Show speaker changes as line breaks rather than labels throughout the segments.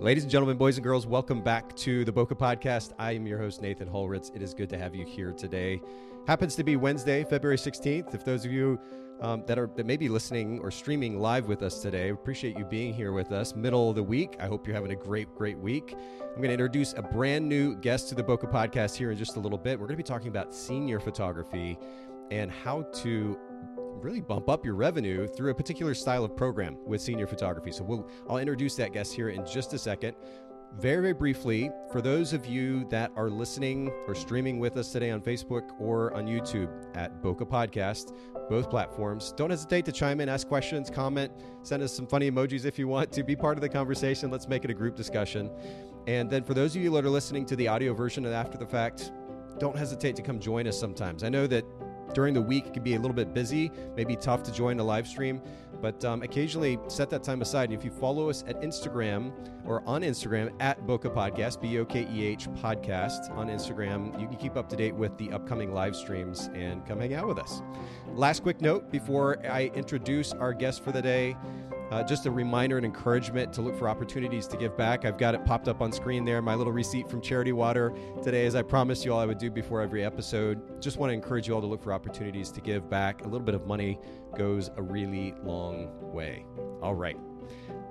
Ladies and gentlemen, boys and girls, welcome back to the Bokeh Podcast. I am your host, Nathan Holritz. It is good to have you here today. Happens to be Wednesday, February 16th. If those of you um, that are that may be listening or streaming live with us today, appreciate you being here with us. Middle of the week. I hope you're having a great, great week. I'm going to introduce a brand new guest to the Bokeh Podcast here in just a little bit. We're going to be talking about senior photography and how to really bump up your revenue through a particular style of program with senior photography. So we'll I'll introduce that guest here in just a second. Very, very briefly, for those of you that are listening or streaming with us today on Facebook or on YouTube at Bokeh Podcast, both platforms, don't hesitate to chime in, ask questions, comment, send us some funny emojis if you want to be part of the conversation. Let's make it a group discussion. And then for those of you that are listening to the audio version and after the fact, don't hesitate to come join us sometimes. I know that during the week it can be a little bit busy, maybe tough to join a live stream, but um, occasionally set that time aside. And if you follow us at Instagram or on Instagram at Bokeh Podcast, B O K E H Podcast on Instagram, you can keep up to date with the upcoming live streams and come hang out with us. Last quick note before I introduce our guest for the day. Uh, just a reminder and encouragement to look for opportunities to give back. I've got it popped up on screen there, my little receipt from Charity Water today, as I promised you all I would do before every episode. Just want to encourage you all to look for opportunities to give back. A little bit of money goes a really long way. All right.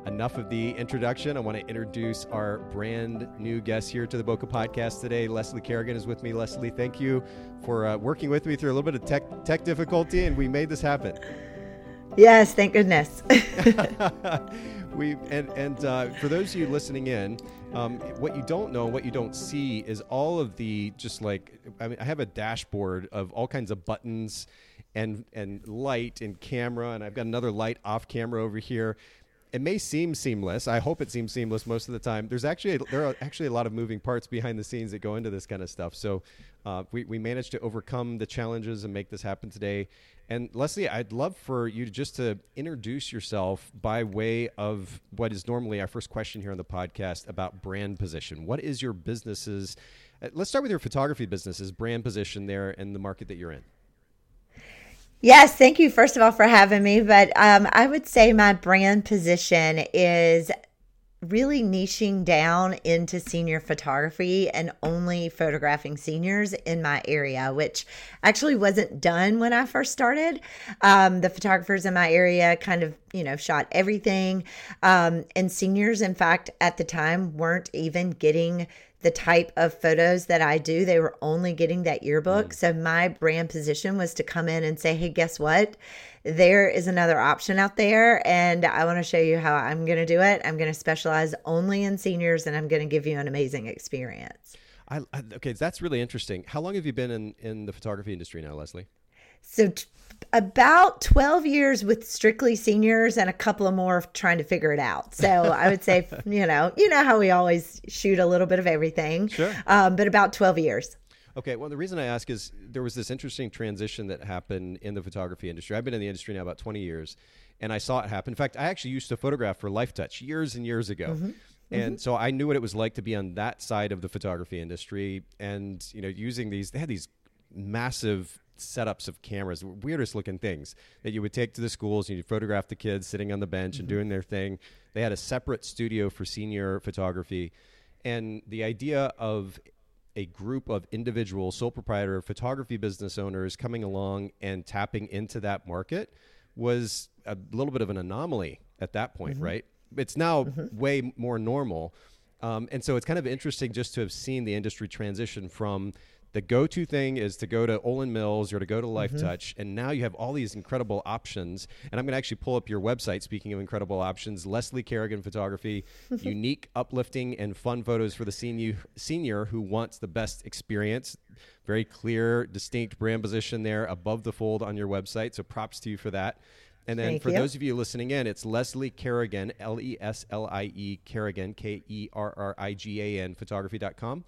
Enough of the introduction. I want to introduce our brand new guest here to the Bokeh Podcast today. Leslie Kerrigan is with me. Leslie, thank you for uh, working with me through a little bit of tech tech difficulty, and we made this happen.
Yes, thank goodness.
we and and uh, for those of you listening in, um, what you don't know, what you don't see, is all of the just like I mean, I have a dashboard of all kinds of buttons and and light and camera, and I've got another light off camera over here. It may seem seamless. I hope it seems seamless most of the time. There's actually there are actually a lot of moving parts behind the scenes that go into this kind of stuff. So uh, we we managed to overcome the challenges and make this happen today. And Leslie, I'd love for you to just to introduce yourself by way of what is normally our first question here on the podcast about brand position. What is your business's? Uh, let's start with your photography business's brand position there and the market that you're in.
Yes, thank you first of all for having me. But um, I would say my brand position is really niching down into senior photography and only photographing seniors in my area, which actually wasn't done when I first started. Um, the photographers in my area kind of, you know, shot everything. Um, and seniors, in fact, at the time weren't even getting the type of photos that I do. They were only getting that yearbook. Mm. So my brand position was to come in and say, hey, guess what? There is another option out there, and I want to show you how I'm going to do it. I'm going to specialize only in seniors, and I'm going to give you an amazing experience.
I, okay, that's really interesting. How long have you been in, in the photography industry now, Leslie?
So, t- about 12 years with strictly seniors and a couple of more trying to figure it out. So, I would say, you know, you know how we always shoot a little bit of everything.
Sure.
Um, but about 12 years.
Okay, well, the reason I ask is there was this interesting transition that happened in the photography industry. I've been in the industry now about 20 years, and I saw it happen. In fact, I actually used to photograph for Lifetouch years and years ago. Mm-hmm. And mm-hmm. so I knew what it was like to be on that side of the photography industry and, you know, using these, they had these massive setups of cameras, weirdest looking things that you would take to the schools and you'd photograph the kids sitting on the bench mm-hmm. and doing their thing. They had a separate studio for senior photography. And the idea of a group of individual sole proprietor photography business owners coming along and tapping into that market was a little bit of an anomaly at that point, mm-hmm. right? It's now mm-hmm. way more normal. Um, and so it's kind of interesting just to have seen the industry transition from the go-to thing is to go to Olan Mills or to go to Life mm-hmm. Touch, and now you have all these incredible options. And I'm going to actually pull up your website. Speaking of incredible options, Leslie Kerrigan Photography, unique, uplifting, and fun photos for the senior senior who wants the best experience. Very clear, distinct brand position there above the fold on your website. So props to you for that. And then
Thank
for
you.
those of you listening in, it's Leslie Kerrigan, L E S L I E Kerrigan, K E R R I G A N, photography.com.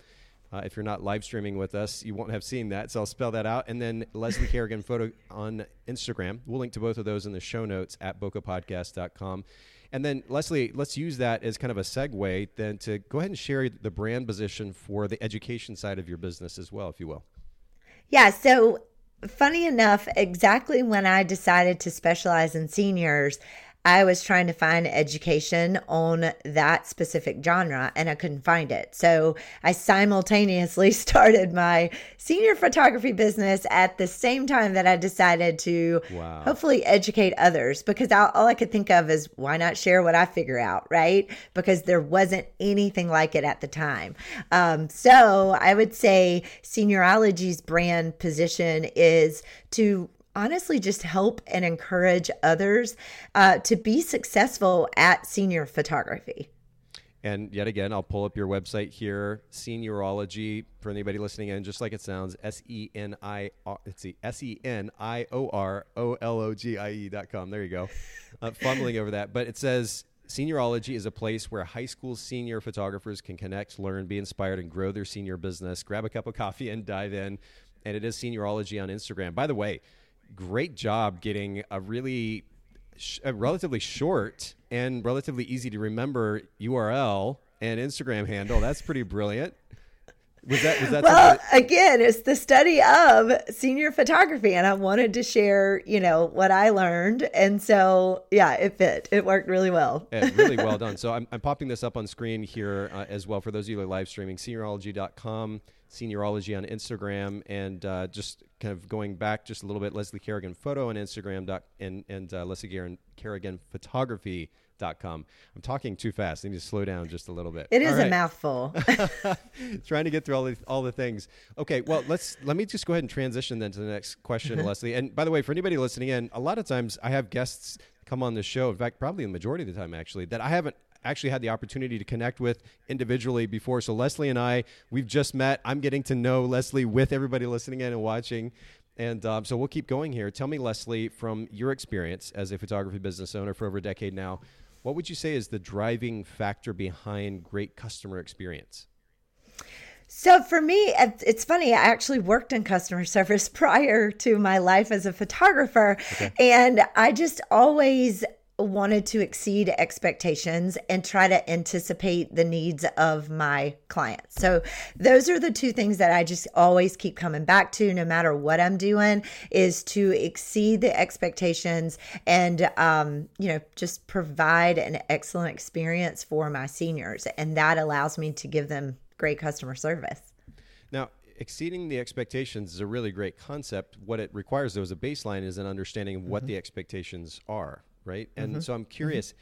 Uh, if you're not live streaming with us, you won't have seen that. So I'll spell that out. And then Leslie Kerrigan photo on Instagram. We'll link to both of those in the show notes at bokehpodcast.com. And then Leslie, let's use that as kind of a segue then to go ahead and share the brand position for the education side of your business as well, if you will.
Yeah. So funny enough, exactly when I decided to specialize in seniors, I was trying to find education on that specific genre and I couldn't find it. So I simultaneously started my senior photography business at the same time that I decided to wow. hopefully educate others because all, all I could think of is why not share what I figure out, right? Because there wasn't anything like it at the time. Um, so I would say Seniorologie's brand position is to honestly just help and encourage others uh, to be successful at senior photography.
And yet again, I'll pull up your website here, Seniorologie, for anybody listening in, just like it sounds, S E N I, let's see, S E N I O R O L O G I E dot com. There you go. Uh, fumbling over that. But it says Seniorologie is a place where high school senior photographers can connect, learn, be inspired, and grow their senior business. Grab a cup of coffee and dive in. And it is Seniorologie on Instagram. By the way, great job getting a really sh- a relatively short and relatively easy to remember URL and Instagram handle. That's pretty brilliant.
Was that was that well again it's the study of senior photography and i wanted to share you know what i learned and so yeah it fit it worked really well
yeah, really well done so i'm, I'm popping this up on screen here uh, as well for those of you who are live streaming seniorologie.com seniorologie on Instagram, and uh, just kind of going back just a little bit, Leslie Kerrigan Photo on Instagram doc, and, and uh, Leslie Kerrigan Photography. Dot com. I'm talking too fast. I need to slow down just a little bit.
It is right. a mouthful.
Trying to get through all the all the things. Okay, well let's let me just go ahead and transition then to the next question, mm-hmm. Leslie. And by the way, for anybody listening in, a lot of times I have guests come on the show. In fact, probably the majority of the time actually that I haven't actually had the opportunity to connect with individually before. So Leslie and I, we've just met. I'm getting to know Leslie with everybody listening in and watching. And um, so we'll keep going here. Tell me, Leslie, from your experience as a photography business owner for over a decade now, what would you say is the driving factor behind great customer experience?
So for me, it's funny. I actually worked in customer service prior to my life as a photographer. Okay. And I just always wanted to exceed expectations and try to anticipate the needs of my clients. So those are the two things that I just always keep coming back to no matter what I'm doing is to exceed the expectations and um, you know just provide an excellent experience for my seniors and that allows me to give them great customer service.
Now, exceeding the expectations is a really great concept. What it requires though is a baseline is an understanding of what mm-hmm. the expectations are right? And mm-hmm. so I'm mm-hmm. curious. Mm-hmm.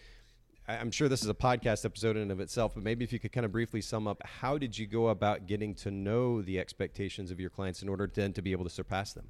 I'm sure this is a podcast episode in and of itself, but maybe if you could kind of briefly sum up, how did you go about getting to know the expectations of your clients in order then to be able to surpass them?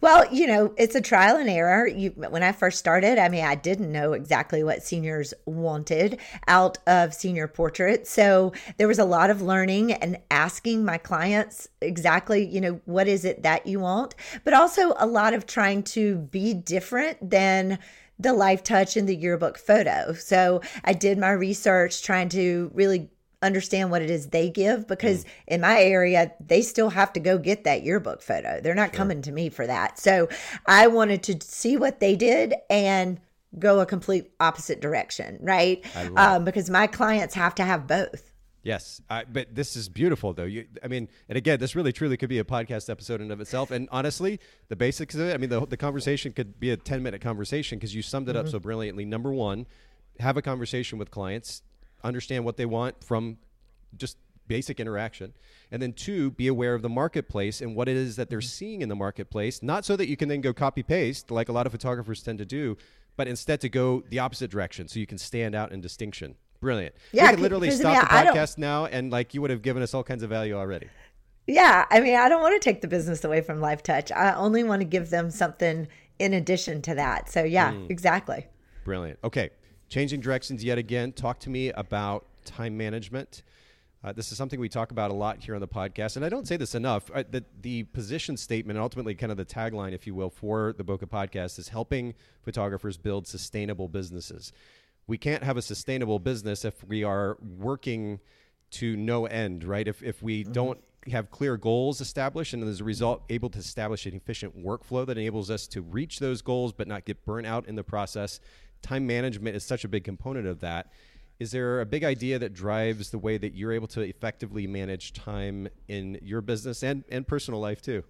Well, you know, it's a trial and error. You, when I first started, I mean, I didn't know exactly what seniors wanted out of senior portraits. So there was a lot of learning and asking my clients exactly, you know, what is it that you want, but also a lot of trying to be different than the Lifetouch in the yearbook photo. So I did my research trying to really understand what it is they give because mm. in my area they still have to go get that yearbook photo. They're not sure. coming to me for that. So I wanted to see what they did and go a complete opposite direction, right? Um, because my clients have to have both.
Yes, I, but this is beautiful, though. You, I mean, and again, this really truly could be a podcast episode in of itself. And honestly, the basics of it. I mean, the the conversation could be a ten minute conversation because you summed it mm-hmm. up so brilliantly. Number one, have a conversation with clients, understand what they want from just basic interaction, and then two, be aware of the marketplace and what it is that they're mm-hmm. seeing in the marketplace. Not so that you can then go copy paste like a lot of photographers tend to do, but instead to go the opposite direction so you can stand out in distinction. Brilliant. Yeah, we could literally stop the podcast now, and like you would have given us all kinds of value already.
Yeah, I mean, I don't want to take the business away from Lifetouch. I only want to give them something in addition to that. So yeah, mm. exactly.
Brilliant. Okay, changing directions yet again. Talk to me about time management. Uh, this is something we talk about a lot here on the podcast, and I don't say this enough. Uh, the, the position statement, and ultimately kind of the tagline, if you will, for the Bokeh podcast is helping photographers build sustainable businesses we can't have a sustainable business if we are working to no end, right? If, if we mm-hmm. don't have clear goals established and as a result able to establish an efficient workflow that enables us to reach those goals but not get burnt out in the process, time management is such a big component of that. Is there a big idea that drives the way that you're able to effectively manage time in your business and, and personal life too?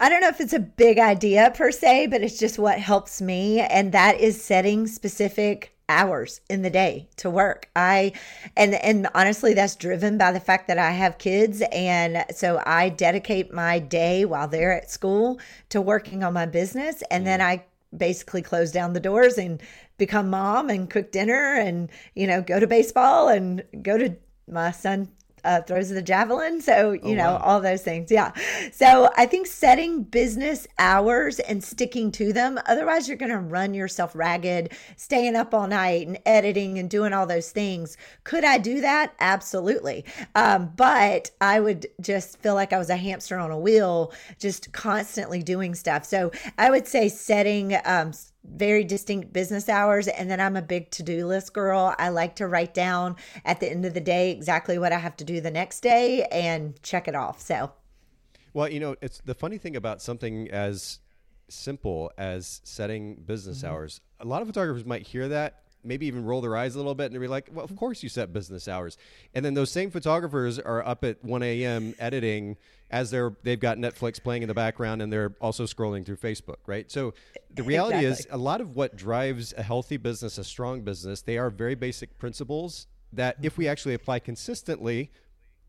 I don't know if it's a big idea per se, but it's just what helps me. And that is setting specific hours in the day to work. I and and honestly that's driven by the fact that I have kids and so I dedicate my day while they're at school to working on my business and then mm. I basically close down the doors and become mom and cook dinner and you know go to baseball and go to my son uh, throws the javelin. So, you oh, know, wow. all those things. Yeah. So I think setting business hours and sticking to them. Otherwise, you're going to run yourself ragged, staying up all night and editing and doing all those things. Could I do that? Absolutely. Um, but I would just feel like I was a hamster on a wheel, just constantly doing stuff. So I would say setting, um, very distinct business hours. And then I'm a big to do list girl. I like to write down at the end of the day exactly what I have to do the next day and check it off. So,
well, you know, it's the funny thing about something as simple as setting business mm-hmm. hours. A lot of photographers might hear that maybe even roll their eyes a little bit and be like, well, of course you set business hours. And then those same photographers are up at 1 a.m. editing as they're they've got Netflix playing in the background and they're also scrolling through Facebook, right? So the reality exactly. is a lot of what drives a healthy business, a strong business, they are very basic principles that if we mm-hmm. actually apply consistently,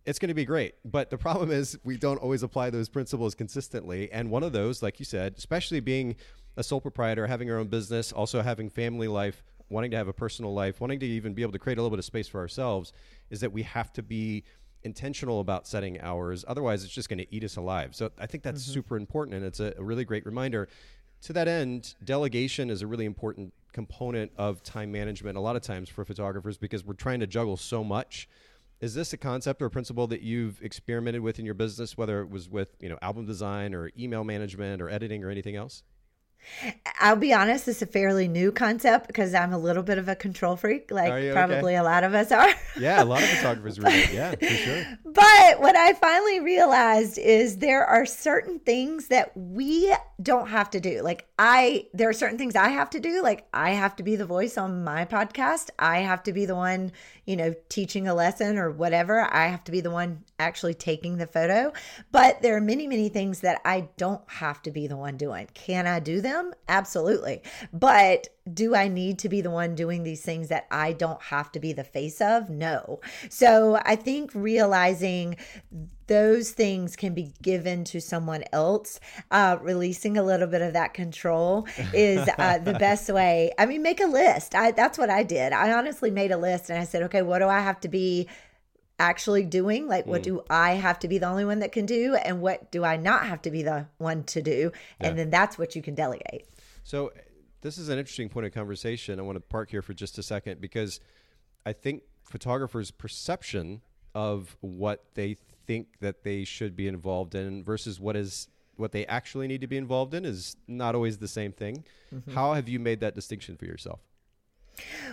it's going to be great. But the problem is we don't always apply those principles consistently. And one of those, like you said, especially being a sole proprietor, having our own business, also having family life, wanting to have a personal life, wanting to even be able to create a little bit of space for ourselves, is that we have to be intentional about setting hours. Otherwise, it's just going to eat us alive. So I think that's mm-hmm. super important, and it's a, a, really great reminder. To that end, delegation is a really important component of time management. A lot of times for photographers, because we're trying to juggle so much. Is this a concept or a principle that you've experimented with in your business, whether it was with you know album design or email management or editing or anything else?
I'll be honest, it's a fairly new concept because I'm a little bit of a control freak, like probably okay? a lot of us are.
yeah, a lot of photographers really. Yeah, for sure.
But what I finally realized is there are certain things that we don't have to do. Like I there are certain things I have to do. Like I have to be the voice on my podcast. I have to be the one, you know, teaching a lesson or whatever. I have to be the one actually taking the photo. But there are many, many things that I don't have to be the one doing. Can I do them? Absolutely. But do I need to be the one doing these things that I don't have to be the face of? No. So I think realizing those things can be given to someone else, uh, releasing a little bit of that control is uh, the best way. I mean, make a list. I, that's what I did. I honestly made a list and I said, okay, what do I have to be actually doing like what mm. do i have to be the only one that can do and what do i not have to be the one to do and then that's what you can delegate
so this is an interesting point of conversation i want to park here for just a second because i think photographers perception of what they think that they should be involved in versus what is what they actually need to be involved in is not always the same thing mm-hmm. how have you made that distinction for yourself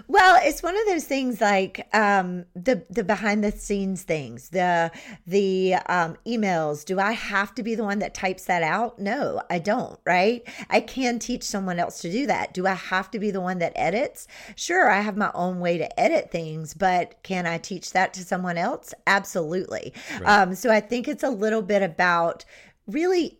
well, it's one of those things like um, the the behind the scenes things, the the um, emails. Do I have to be the one that types that out? No, I don't. Right? I can teach someone else to do that. Do I have to be the one that edits? Sure, I have my own way to edit things, but can I teach that to someone else? Absolutely. Right. Um, so I think it's a little bit about really.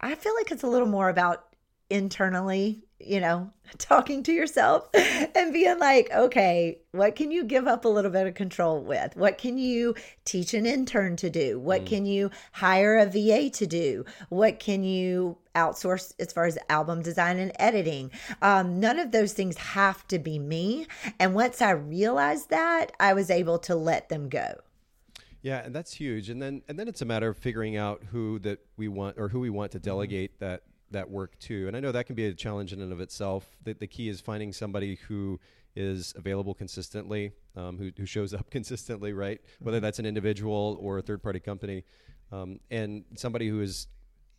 I feel like it's a little more about internally you know, talking to yourself and being like, okay, what can you give up a little bit of control with? What can you teach an intern to do? What mm. can you hire a VA to do? What can you outsource as far as album design and editing? Um, none of those things have to be me. And once I realized that, I was able to let them go.
Yeah, and that's huge. And then and then it's a matter of figuring out who that we want or who we want to mm-hmm. delegate that that work too. And I know that can be a challenge in and of itself. The, the key is finding somebody who is available consistently, um, who, who shows up consistently, right? Whether mm-hmm. that's an individual or a third party company, um, and somebody who is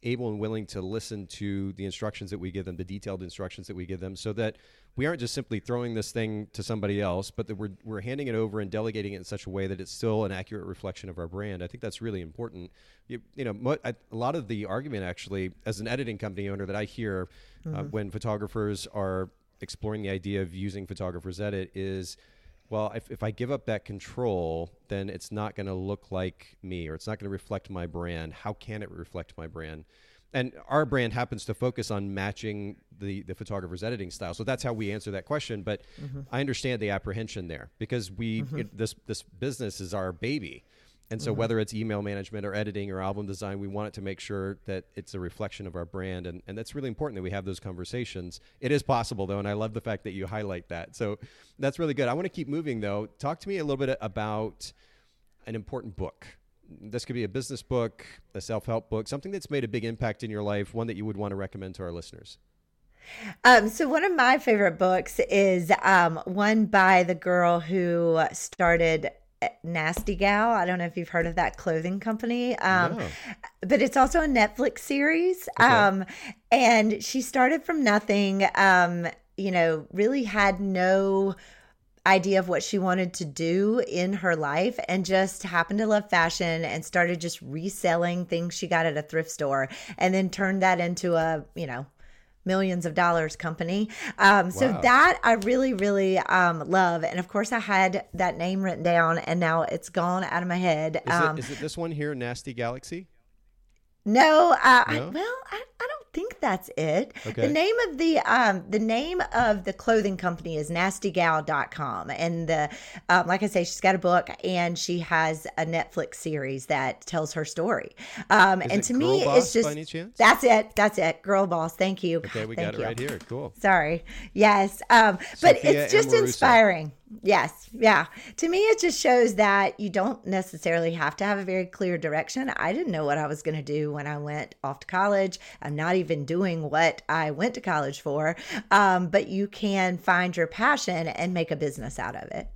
able and willing to listen to the instructions that we give them, the detailed instructions that we give them, so that we aren't just simply throwing this thing to somebody else, but that we're, we're handing it over and delegating it in such a way that it's still an accurate reflection of our brand. I think that's really important. You, you know, mo- I, a lot of the argument actually, as an editing company owner, that I hear uh, mm-hmm. uh, when photographers are exploring the idea of using photographers edit is well, if, if I give up that control, then it's not going to look like me or it's not going to reflect my brand. How can it reflect my brand? and our brand happens to focus on matching the the photographer's editing style. So that's how we answer that question. But mm-hmm. I understand the apprehension there because we mm-hmm. it, this this business is our baby. And so, mm-hmm. whether it's email management or editing or album design, we want it to make sure that it's a reflection of our brand. And, and that's really important that we have those conversations. It is possible, though, and I love the fact that you highlight that. So, that's really good. I want to keep moving, though. Talk to me a little bit about an important book. This could be a business book, a self help book, something that's made a big impact in your life, one that you would want to recommend to our listeners.
Um, so one of my favorite books is um, one by the girl who started Nasty Gal. I don't know if you've heard of that clothing company. Um, no. But it's also a Netflix series. Okay. Um, and she started from nothing, um, you know, really had no idea of what she wanted to do in her life and just happened to love fashion and started just reselling things she got at a thrift store and then turned that into a, you know, millions of dollars company. Um, so wow. that I really, really um, love. And of course, I had that name written down and now it's gone out of my head.
Is, um, it, is it this one here, Nasty Galaxy?
No, uh, no? I, well, I, I don't think that's it. Okay. The name of the um the name of the clothing company is nastygal.com and the um, like I say she's got a book and she has a Netflix series that tells her story. Um and to
me it's just
That's it. That's it. Girl boss. Thank you.
Okay, we Thank got it right here. Cool.
Sorry. Yes. Um but Sophia it's just inspiring. Yes. Yeah. To me, it just shows that you don't necessarily have to have a very clear direction. I didn't know what I was going to do when I went off to college. I'm not even doing what I went to college for. Um, but you can find your passion and make a business out of it.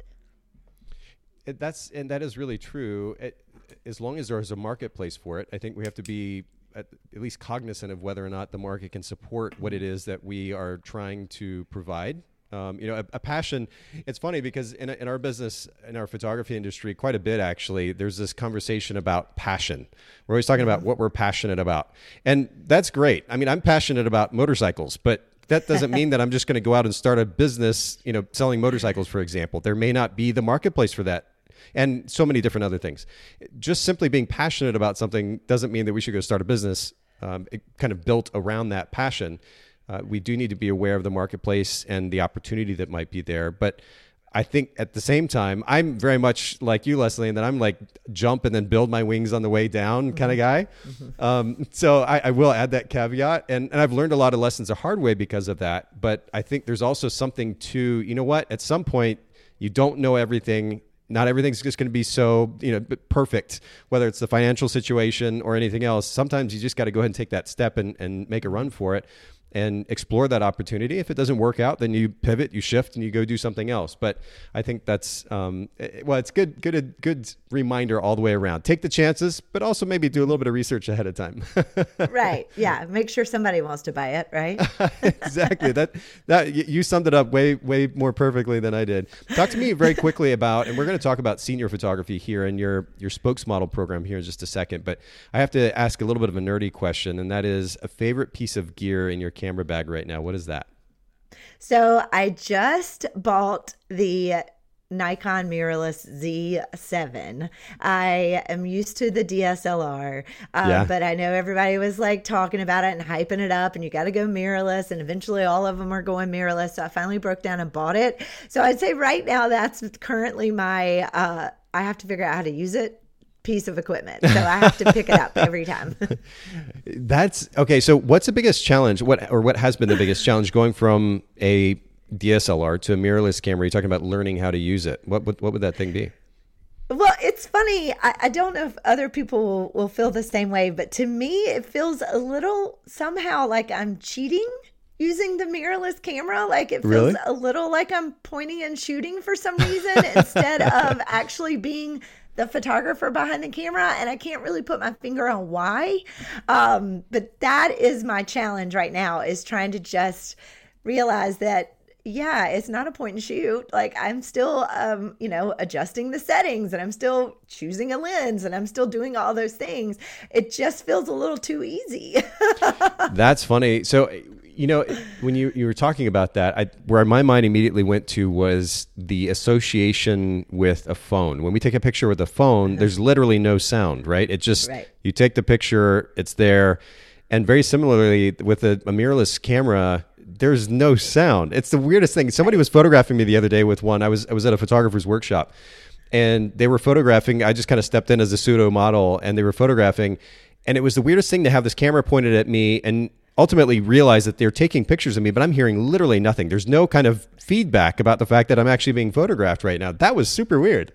it that's, and that is really true. It, as long as there is a marketplace for it, I think we have to be at, at least cognizant of whether or not the market can support what it is that we are trying to provide um, you know, a, a, passion. It's funny because in, in our business, in our photography industry, quite a bit actually, there's this conversation about passion. We're always talking about mm-hmm. what we're passionate about. And that's great. I mean, I'm passionate about motorcycles, but that doesn't mean that I'm just going to go out and start a business, you know, selling motorcycles, for example. There may not be the marketplace for that and so many different other things. Just simply being passionate about something doesn't mean that we should go start a business um, kind of built around that passion uh, we do need to be aware of the marketplace and the opportunity that might be there. But I think at the same time, I'm very much like you, Leslie, and that I'm like jump and then build my wings on the way down kind of mm-hmm. guy. Mm-hmm. Um, so I, I, will add that caveat, and and I've learned a lot of lessons the hard way because of that. But I think there's also something to you know what? At some point, you don't know everything. Not everything's just going to be so you know perfect, whether it's the financial situation or anything else. Sometimes you just got to go ahead and take that step and, and make a run for it and explore that opportunity. If it doesn't work out, then you pivot, you shift, and you go do something else. But I think that's um, eh, well, it's good, good, a good reminder all the way around. Take the chances, but also maybe do a little bit of research ahead of time.
right? Yeah. Make sure somebody wants to buy it. Right?
exactly. that that you summed it up way way more perfectly than I did. Talk to me very quickly about, and we're going to talk about senior photography here and your your spokesmodel program here in just a second. But I have to ask a little bit of a nerdy question, and that is a favorite piece of gear in your camera bag right now. What is that?
So I just bought the Nikon mirrorless Z7. I am used to the DSLR, um, yeah. but I know everybody was like talking about it and hyping it up, and you got to go mirrorless, and eventually all of them are going mirrorless. So I finally broke down and bought it. So I'd say right now that's currently my. Uh, I have to figure out how to use it piece of equipment. So I have to pick it up every time.
That's okay. So what's the biggest challenge? What or what has been the biggest challenge going from a DSLR to a mirrorless camera? You're talking about learning how to use it. What would what would that thing be?
Well, it's funny. I, I don't know if other people will, will feel the same way, but to me, it feels a little somehow like I'm cheating using the mirrorless camera. Like it feels really? a little like I'm pointing and shooting for some reason instead of actually being the photographer behind the camera and I can't really put my finger on why. Um, but that is my challenge right now is trying to just realize that yeah, it's not a point and shoot. Like I'm still um, you know, adjusting the settings and I'm still choosing a lens and I'm still doing all those things. It just feels a little too easy.
That's funny. So you know, when you, you were talking about that, I, where my mind immediately went to was the association with a phone. When we take a picture with a phone, there's uh-huh. literally no sound, right? It just, right. you take the picture, it's there. And very similarly, with a, a mirrorless camera, there's no sound. It's the weirdest thing. Somebody was photographing me the other day with one. I was I was at a photographer's workshop, and they were photographing. I just kind of stepped in as a pseudo model, and they were photographing, and it was the weirdest thing to have this camera pointed at me and ultimately realize that they're taking pictures of me, but I'm hearing literally nothing. There's no kind of feedback about the fact that I'm actually being photographed right now. That was super weird.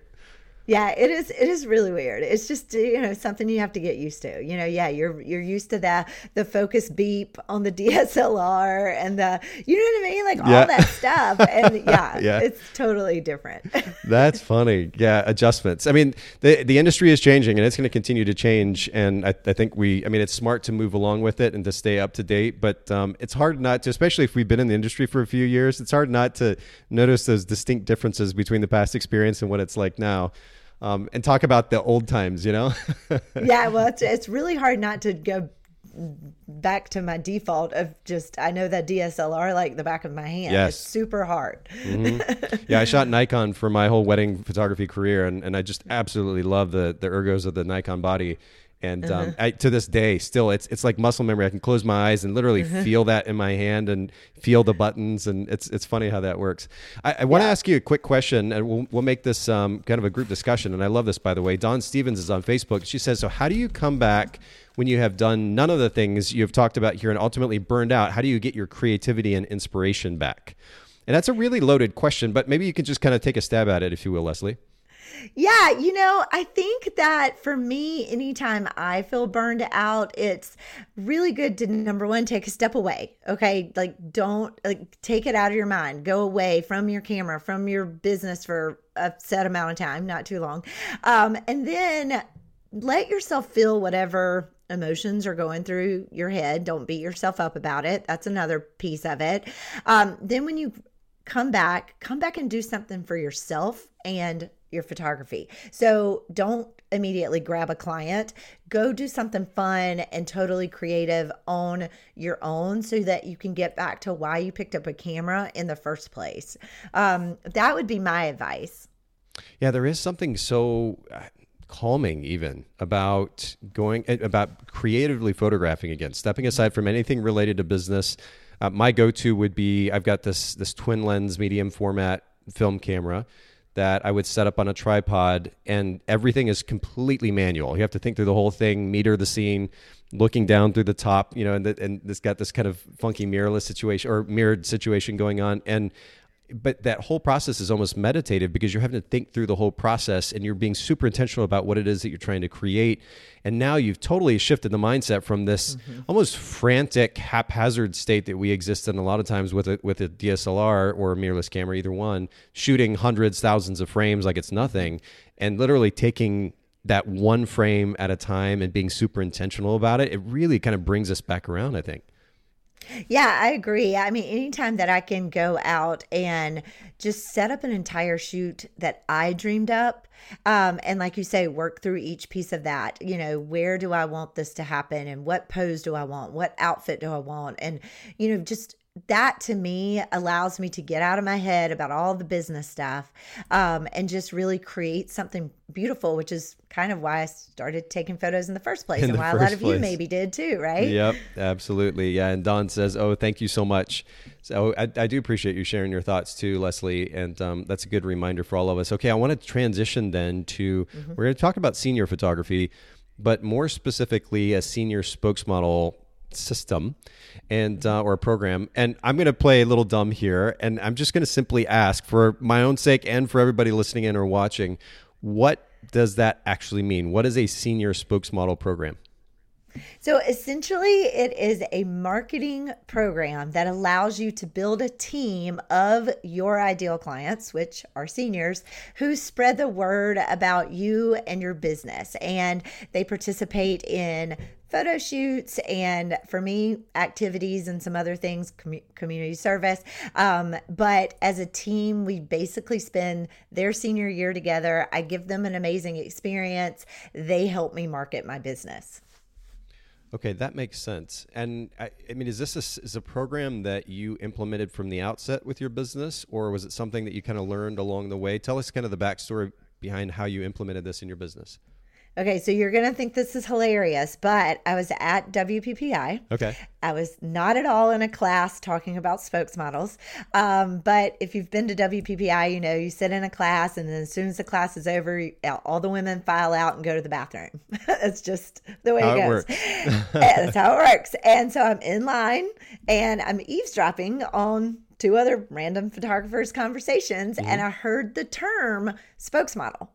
Yeah, it is. It is really weird. It's just you know something you have to get used to. You know, yeah, you're you're used to the the focus beep on the DSLR and the you know what I mean, like yeah. all that stuff. And yeah, yeah, it's totally different.
That's funny. Yeah, adjustments. I mean, the the industry is changing and it's going to continue to change. And I, I think we, I mean, it's smart to move along with it and to stay up to date. But um, it's hard not to, especially if we've been in the industry for a few years. It's hard not to notice those distinct differences between the past experience and what it's like now um, and talk about the old times, you know?
yeah, well, it's, it's really hard not to go back to my default of just I know that DSLR like the back of my hand. Yes. It's super hard.
Mm-hmm. Yeah, I shot Nikon for my whole wedding photography career and, and I just absolutely love the the ergos of the Nikon body. And um, uh-huh. I, to this day, still, it's it's like muscle memory. I can close my eyes and literally uh-huh. feel that in my hand and feel the buttons, and it's it's funny how that works. I, I want to yeah. ask you a quick question, and we'll we'll make this um, kind of a group discussion. And I love this, by the way. Dawn Stevens is on Facebook. She says, "So how do you come back when you have done none of the things you've talked about here and ultimately burned out? How do you get your creativity and inspiration back?" And that's a really loaded question, but maybe you can just kind of take a stab at it, if you will, Leslie.
Yeah, you know, I think that for me, anytime I feel burned out, it's really good to number one, take a step away. Okay. Like, don't like take it out of your mind, go away from your camera, from your business for a set amount of time, not too long. Um, and then let yourself feel whatever emotions are going through your head. Don't beat yourself up about it. That's another piece of it. Um, then when you come back, come back and do something for yourself and your photography. So don't immediately grab a client. Go do something fun and totally creative on your own so that you can get back to why you picked up a camera in the first place. Um, that would be my advice.
Yeah, there is something so uh, calming even about going about creatively photographing again stepping aside from anything related to business uh, my go-to would be i've got this this twin lens medium format film camera that I would set up on a tripod, and everything is completely manual. You have to think through the whole thing, meter the scene, looking down through the top, you know, and, the, and got this kind of funky mirrorless situation or mirrored situation going on, and but that whole process is almost meditative because you're having to think through the whole process and you're being super intentional about what it is that you're trying to create and now you've totally shifted the mindset from this mm-hmm. almost frantic haphazard state that we exist in a lot of times with a with a DSLR or a mirrorless camera either one shooting hundreds thousands of frames like it's nothing and literally taking that one frame at a time and being super intentional about it it really kind of brings us back around i think
yeah, I agree. I mean, anytime that I can go out and just set up an entire shoot that I dreamed up, um, and like you say, work through each piece of that. You know, where do I want this to happen, and what pose do I want, what outfit do I want, and you know, just that to me allows me to get out of my head about all the business stuff um, and just really create something beautiful, which is kind of why I started taking photos in the first place in and why a lot of you maybe did too, right?
Yep, absolutely. Yeah. And Dawn says, Oh, thank you so much. So I, I do appreciate you sharing your thoughts too, Leslie. And um, that's a good reminder for all of us. Okay, I want to transition then to mm-hmm. we're going to talk about senior photography, but more specifically, a senior spokesmodel system and uh, or a program. And i'm going to play a little dumb here and i'm just going to simply ask for my own sake and for everybody listening in or watching what does that actually mean? What is a senior spokesmodel program?
So essentially, it is a marketing program that allows you to build a team of your ideal clients, which are seniors, who spread the word about you and your business. And they participate in photo shoots and for me activities and some other things com- community service um, but as a team we basically spend their senior year together i give them an amazing experience they help me market my business
Okay, that makes sense. And I, I, mean, is this a, is a program that you implemented from the outset with your business, or was it something that you kind of learned along the way? Tell us kind of the backstory behind how you implemented this in your business.
Okay, so you're going to think this is hilarious, but I was at WPPI.
Okay.
I was not at all in a class talking about spokesmodels. Um, but if you've been to WPPI, you know, you sit in a class and then as soon as the class is over, all the women file out and go to the bathroom. That's just the way
how
it goes.
It
That's how it works. And so I'm in line and I'm eavesdropping on two other random photographers' conversations, mm-hmm. and I heard the term spokesmodel.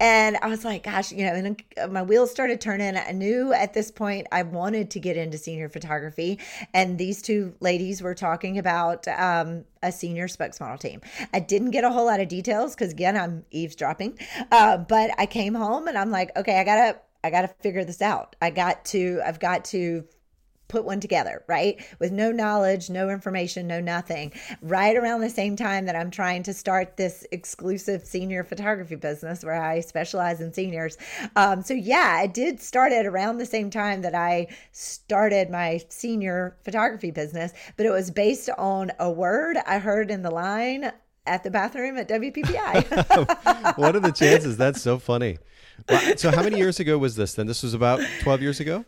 And I was like, gosh, you know, and my wheels started turning. I knew at this point I wanted to get into senior photography. And these two ladies were talking about um, a senior spokesmodel team. I didn't get a whole lot of details because, again, I'm eavesdropping. Uh, but I came home and I'm like, okay, I got to. I got to figure this out. I got to, I've got to put one together, right? With no knowledge, no information, no nothing. Right around the same time that I'm trying to start this exclusive senior photography business where I specialize in seniors. Um, so, yeah, I did start it around the same time that I started my senior photography business, but it was based on a word I heard in the line at the bathroom at WPPI.
what are the chances? That's so funny. So, how many years ago was this then? This was about 12 years ago?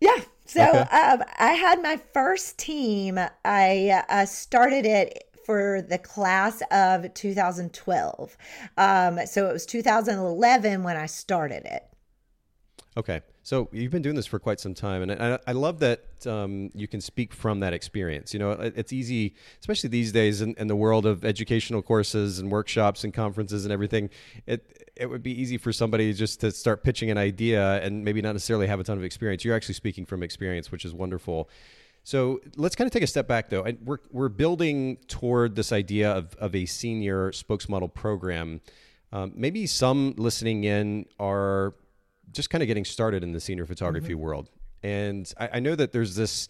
Yeah, so okay. um, I had my first team. I uh, started it for the class of 2012. Um, so it was 2011 when I started it.
Okay. So you've been doing this for quite some time, and I, I love that um, you can speak from that experience. You know, it's easy, especially these days in, in, the world of educational courses and workshops and conferences and everything. It it would be easy for somebody just to start pitching an idea and maybe not necessarily have a ton of experience. You're actually speaking from experience, which is wonderful. So let's kind of take a step back, though. we're we're building toward this idea of of a senior spokesmodel program. Um, maybe some listening in are just kind of getting started in the senior photography mm-hmm. world. And I, I, know that there's this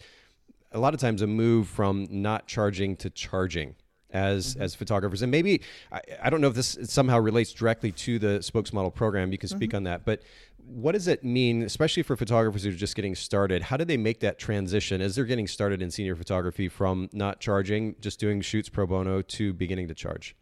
a lot of times a move from not charging to charging as mm-hmm. as photographers. And maybe I, I, don't know if this somehow relates directly to the spokesmodel program. You can speak mm-hmm. on that, but what does it mean, especially for photographers who are just getting started? How do they make that transition as they're getting started in senior photography from not charging, just doing shoots pro bono, to beginning to charge?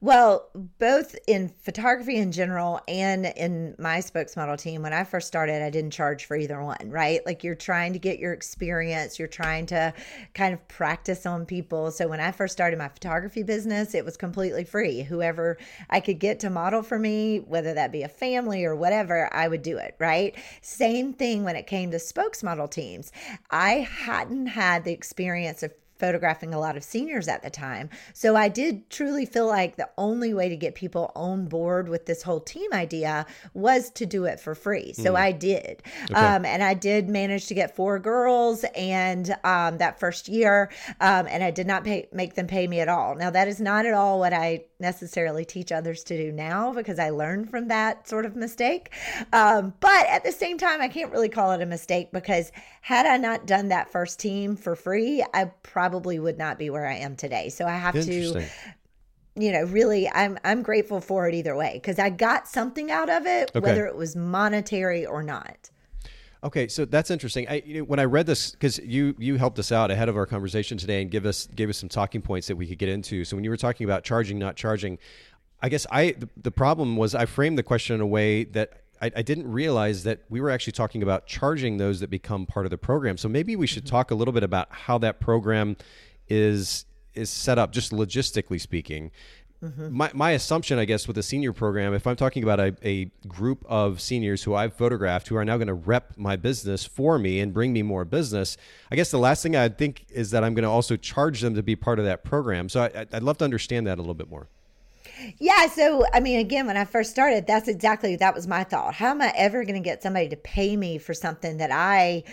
Well, both in photography in general and in my spokesmodel team, when I first started, I didn't charge for either one, right? Like you're trying to get your experience, you're trying to kind of practice on people. So when I first started my photography business, it was completely free. Whoever I could get to model for me, whether that be a family or whatever, I would do it, right? Same thing when it came to spokesmodel teams. I hadn't had the experience of photographing a lot of seniors at the time. So I did truly feel like the only way to get people on board with this whole team idea was to do it for free. So mm. I did. Okay. Um, and I did manage to get four girls and um, that first year. Um, and I did not pay, make them pay me at all. Now, that is not at all what I necessarily teach others to do now because I learned from that sort of mistake. Um, but at the same time, I can't really call it a mistake because had I not done that first team for free, I probably would not be where I am today. So I have to you know really i'm i'm grateful for it either way because i got something out of it okay. whether it was monetary or not
Okay, so that's interesting. I, you know, when I read this, because you you helped us out ahead of our conversation today and give us gave us some talking points that we could get into. So when you were talking about charging, not charging, I guess I the, the problem was I framed the question in a way that I, I, didn't realize that we were actually talking about charging those that become part of the program. So maybe we should mm-hmm. talk a little bit about how that program is is set up, just logistically speaking, Mm-hmm. My, my assumption, I guess, with a senior program, if I'm talking about a, a group of seniors who I've photographed who are now going to rep my business for me and bring me more business, I guess the last thing I'd think is that I'm going to also charge them to be part of that program. So I, I'd love to understand that a little bit more.
Yeah, so I mean, again, when I first started, that's exactly that was my thought. How am I ever going to get somebody to pay me for something that I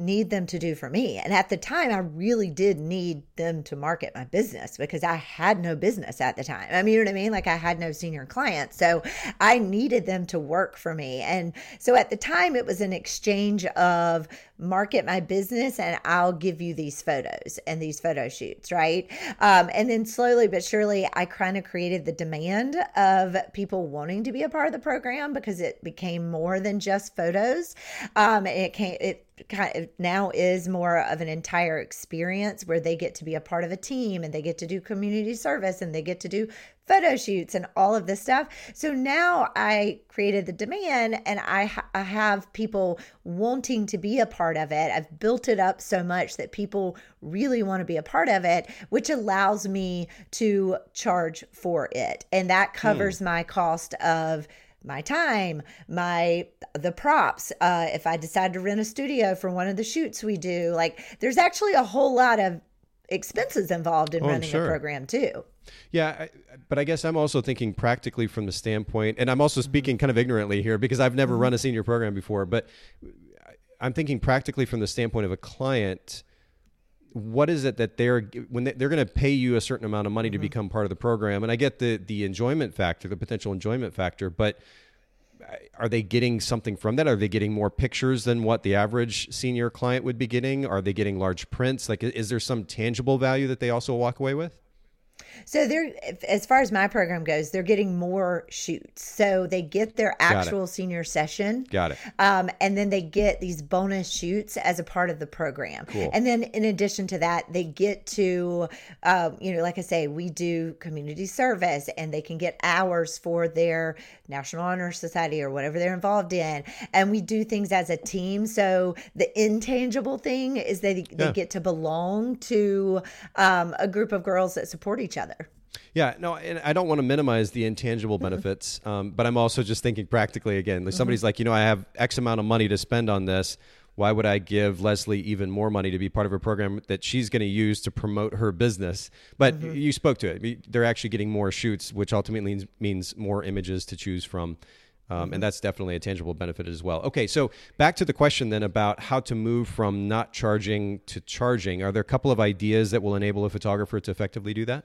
need them to do for me. And at the time, I really did need them to market my business because I had no business at the time. I mean, you know what I mean? Like I had no senior clients. So I needed them to work for me. And so at the time, it was an exchange of market my business and I'll give you these photos and these photo shoots, right? Um, and then slowly but surely, I kind of created the demand of people wanting to be a part of the program because it became more than just photos. Um, it came, it kind of now is more of an entire experience where they get to be a part of a team and they get to do community service and they get to do photo shoots and all of this stuff. So now I created the demand and I, ha- I have people wanting to be a part of it. I've built it up so much that people really want to be a part of it, which allows me to charge for it. And that covers hmm. my cost of my time, my the props. Uh, if I decide to rent a studio for one of the shoots we do, like there's actually a whole lot of expenses involved in oh, running sure. a program too.
Yeah, I, but I guess I'm also thinking practically from the standpoint, and I'm also speaking kind of ignorantly here because I've never mm-hmm. run a senior program before, but I'm thinking practically from the standpoint of a client what is it that they're when they, are going to pay you a certain amount of money mm-hmm. to become part of the program and i get the the enjoyment factor the potential enjoyment factor but uh, are they getting something from that? Are they getting more pictures than what the average senior client would be getting? Are they getting large prints? Like is there some tangible value that they also walk away with
so they're as far as my program goes, they're getting more shoots. So they get their actual senior session.
Got it.
Um, and then they get these bonus shoots as a part of the program. Cool. And then in addition to that, they get to, uh, you know, like I say, we do community service, and they can get hours for their National Honor Society or whatever they're involved in. And we do things as a team. So the intangible thing is they, they yeah. get to belong to um, a group of girls that support each other.
Yeah, no, and I don't want to minimize the intangible mm-hmm. benefits, um, but I'm also just thinking practically again. Like somebody's mm-hmm. like, you know, I have X amount of money to spend on this. Why would I give Leslie even more money to be part of a program that she's going to use to promote her business? But mm-hmm. you spoke to it. They're actually getting more shoots, which ultimately means, means more images to choose from. Um, and mm-hmm. that's definitely a tangible benefit as well. Okay, so back to the question then about how to move from not charging to charging. Are there a couple of ideas that will enable a photographer to effectively do that?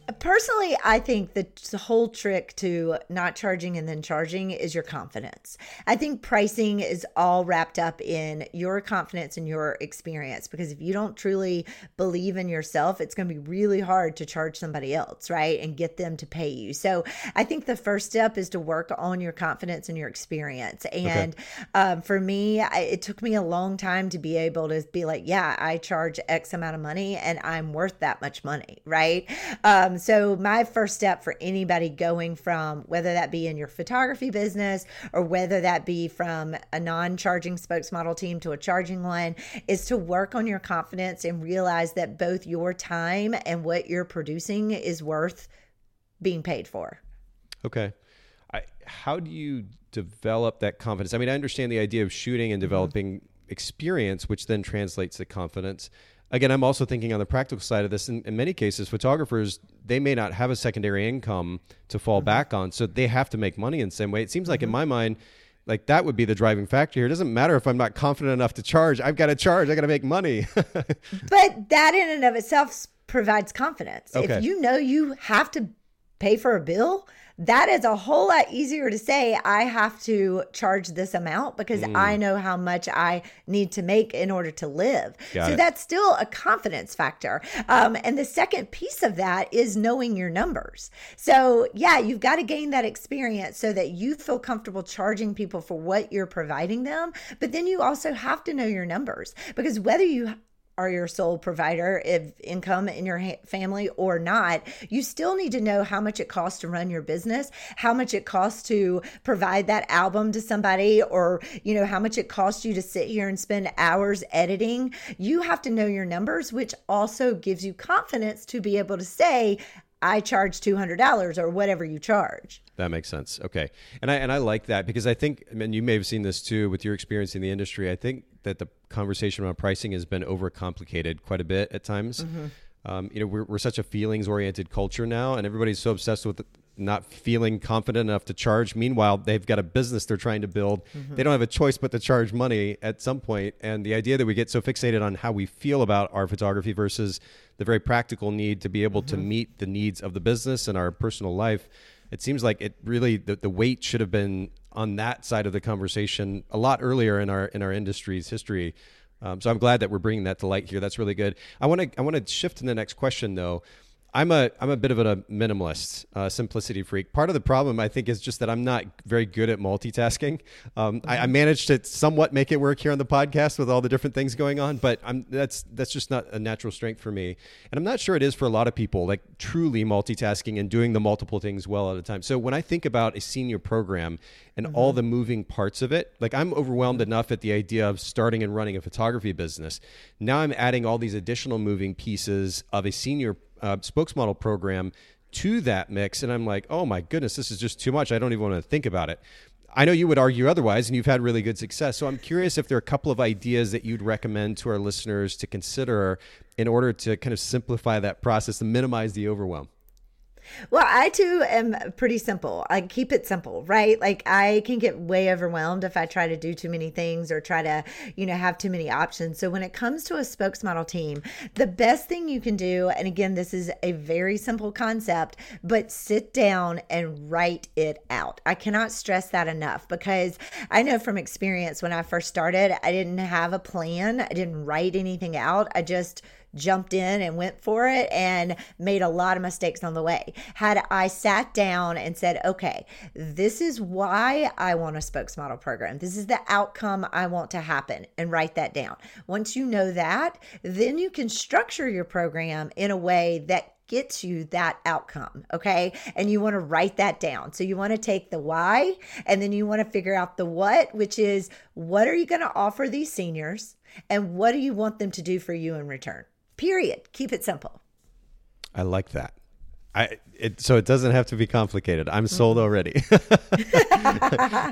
Personally, I think the whole trick to not charging and then charging is your confidence. I think pricing is all wrapped up in your confidence and your experience because if you don't truly believe in yourself, it's going to be really hard to charge somebody else, right? And get them to pay you. So I think the first step is to work on your confidence and your experience. And okay. um, for me, I, it took me a long time to be able to be like, yeah, I charge X amount of money and I'm worth that much money, right? Um, so, my first step for anybody going from whether that be in your photography business or whether that be from a non charging spokesmodel team to a charging one is to work on your confidence and realize that both your time and what you're producing is worth being paid for.
Okay. I, how do you develop that confidence? I mean, I understand the idea of shooting and mm-hmm. developing mm-hmm. experience, which then translates to confidence again, I'm also thinking on the practical side of this. In, in, many cases, photographers they may not have a secondary income to fall mm-hmm. back on, so they have to make money in some way. It seems like mm-hmm. in my mind, like that would be the driving factor here. It doesn't matter if I'm not confident enough to charge. I've got to charge. I got to make money.
but that in and of itself provides confidence. Okay. If you know you have to pay for a bill, that is a whole lot easier to say I have to charge this amount because mm. I know how much I need to make in order to live. Got so it. that's still a confidence factor. Um, and the second piece of that is knowing your numbers. So, yeah, you've got to gain that experience so that you feel comfortable charging people for what you're providing them. But then you also have to know your numbers because whether you are your sole provider of income in your family or not, you still need to know how much it costs to run your business, how much it costs to provide that album to somebody, or, you know, how much it costs you to sit here and spend hours editing. You have to know your numbers, which also gives you confidence to be able to say, I charge $200 or whatever you charge.
That makes sense. Okay. And I and I like that because I think I mean you may have seen this too with your experience in the industry. I think that the conversation around pricing has been overcomplicated quite a bit at times. Mm-hmm. Um, you know, we're, we're such a feelings oriented culture now, and everybody's so obsessed with not feeling confident enough to charge. Meanwhile, they've got a business they're trying to build. Mm-hmm. They don't have a choice but to charge money at some point. And the idea that we get so fixated on how we feel about our photography versus the very practical need to be able mm-hmm. to meet the needs of the business and our personal life it seems like it really the, the weight should have been on that side of the conversation a lot earlier in our in our industry's history. Um, so I'm glad that we're bringing that to light here. That's really good. I want to I want to shift to the next question though. I'm a I'm a bit of a minimalist, uh, simplicity freak. Part of the problem, I think, is just that I'm not very good at multitasking. Um. I, I, managed to somewhat make it work here on the podcast with all the different things going on, but I'm that's that's just not a natural strength for me, and I'm not sure it is for a lot of people. Like truly multitasking and doing the multiple things well at a time. So when I think about a senior program and mm-hmm. all the moving parts of it, like I'm overwhelmed mm-hmm. enough at the idea of starting and running a photography business. Now I'm adding all these additional moving pieces of a senior uh, spokesmodel program to that mix. And I'm like, oh my goodness, this is just too much. I don't even want to think about it. I know you would argue otherwise, and you've had really good success. So I'm curious if there are a couple of ideas that you'd recommend to our listeners to consider in order to kind of simplify that process and minimize the overwhelm.
Well, I too am pretty simple. I keep it simple, right? Like I can get way overwhelmed if I try to do too many things or try to, you know, have too many options. So when it comes to a spokesmodel team, the best thing you can do, and again, this is a very simple concept, but sit down and write it out. I cannot stress that enough because I know from experience when I first started, I didn't have a plan. I didn't write anything out. I just jumped in and went for it and made a lot of mistakes on the way. Had I sat down and said, okay, this is why I want a spokesmodel program, this is the outcome I want to happen, and write that down. Once you know that, then you can structure your program in a way that gets you that outcome. Okay. And you want to write that down. So you want to take the why and then you want to figure out the what, which is what are you going to offer these seniors and what do you want them to do for you in return? Period. Keep it simple.
I like that. I it, so it doesn't have to be complicated. I'm sold mm-hmm. already.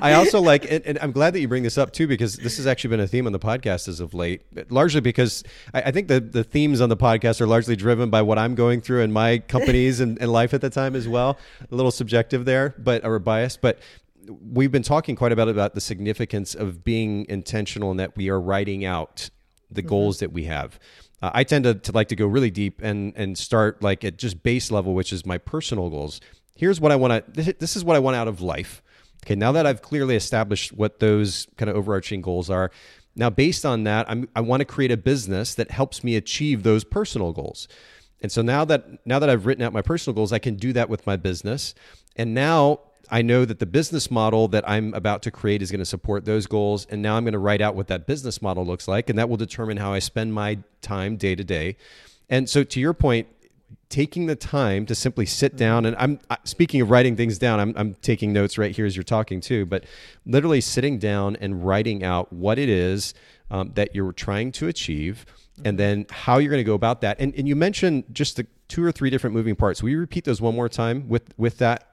I also like, and, and, I'm glad that you bring this up too, because this has actually been a theme on the podcast as of late. Largely because I, I think the the themes on the podcast are largely driven by what I'm going through in my companies and, and life at the time as well. A little subjective there, but or biased, but we've been talking quite a bit about the significance of being intentional and that we are writing out the mm-hmm. goals that we have. Uh, I tend to, to like to go really deep and and start like at just base level, which is my personal goals. Here's what I want to. This is what I want out of life. Okay, now that I've clearly established what those kind of overarching goals are, now based on that, I'm, I want to create a business that helps me achieve those personal goals. And so now that now that I've written out my personal goals, I can do that with my business. And now I know that the business model that I'm about to create is going to support those goals. And now I'm going to write out what that business model looks like. And that will determine how I spend my time day to day. And so, to your point, taking the time to simply sit down and I'm speaking of writing things down, I'm, I'm taking notes right here as you're talking too, but literally sitting down and writing out what it is um, that you're trying to achieve and then how you're going to go about that. And, and you mentioned just the two or three different moving parts. Will you repeat those one more time with, with that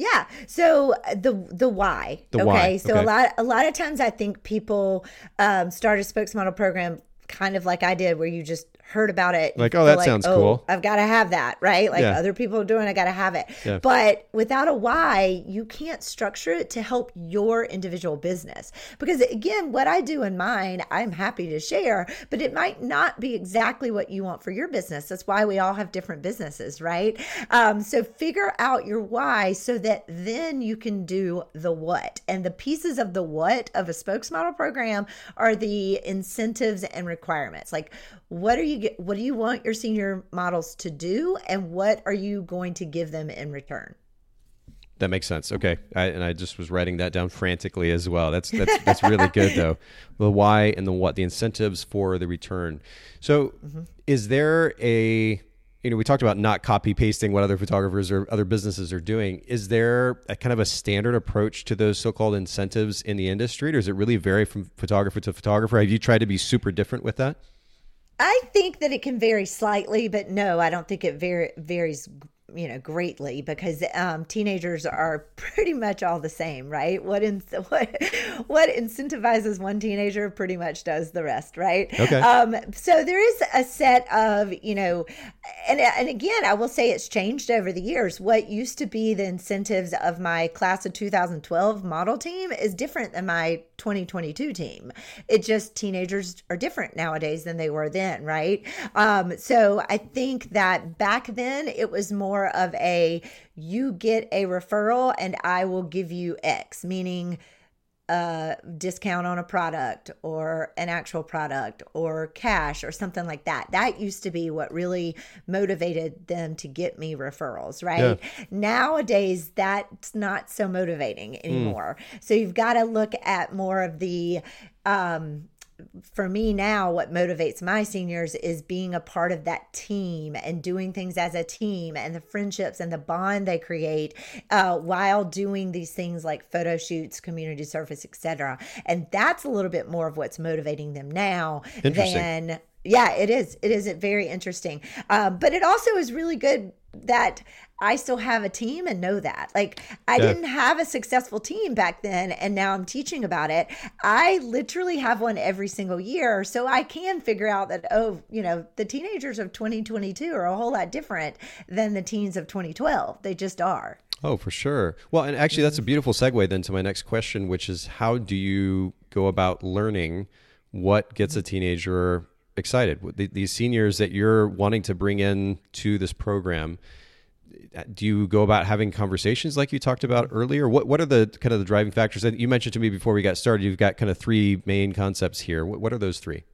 yeah. So uh, the the why.
The
okay.
Why.
So okay. a lot a lot of times I think people um, start a spokesmodel program kind of like I did, where you just heard about it.
Like, oh, that like, sounds oh, cool.
I've got to have that, right? Like yeah. other people are doing, I got to have it. Yeah. But without a why, you can't structure it to help your individual business. Because again, what I do in mine, I'm happy to share, but it might not be exactly what you want for your business. That's why we all have different businesses, right? Um, so figure out your why so that then you can do the what. And the pieces of the what of a spokesmodel program are the incentives and requirements. Like, what are you what do you want your senior models to do and what are you going to give them in return?
That makes sense. Okay. I, and i just was writing that down frantically as well. That's that's that's really good though. The why and the what the incentives for the return. So mm-hmm. is there a you know we talked about not copy pasting what other photographers or other businesses are doing. Is there a kind of a standard approach to those so-called incentives in the industry or does it really vary from photographer to photographer? Have you tried to be super different with that?
I think that it can vary slightly, but no, I don't think it var- varies you know greatly because um, teenagers are pretty much all the same right? What in, what what incentivizes one teenager pretty much does the rest right?
Okay.
Um, so there is a set of you know and and again I will say it's changed over the years. What used to be the incentives of my class of 2012 model team is different than my 2022 team. It just teenagers are different nowadays than they were then right? Um, so I think that back then it was more more of a you get a referral and I will give you X, meaning a discount on a product or an actual product or cash or something like that. That used to be what really motivated them to get me referrals, right? Yeah. Nowadays, that's not so motivating hmm. anymore. Mm. So you've got to look at more of the um, for me now, what motivates my seniors is being a part of that team and doing things as a team and the friendships and the bond they create uh, while doing these things like photo shoots, community service, etc. And that's a little bit more of what's motivating them now than yeah, it is. It is very interesting. Um, but it also is really good that I still have a team and know that. Like I yeah. didn't have a successful team back then and now I'm teaching about it. I literally have one every single year so I can figure out that oh, you know, the teenagers of 2022 are a whole lot different than the teens of 2012. They just are.
Oh, for sure. Well, and actually that's a mm-hmm. beautiful segue then to my next question which is how do you go about learning what gets a mm-hmm. teenager excited. These seniors that you're wanting to bring in to this program, Uh, do you go about having conversations like you talked about earlier? What what are the kind of the driving factors that you mentioned to me before we got started? You've got kind of three main concepts here. What, what are those three?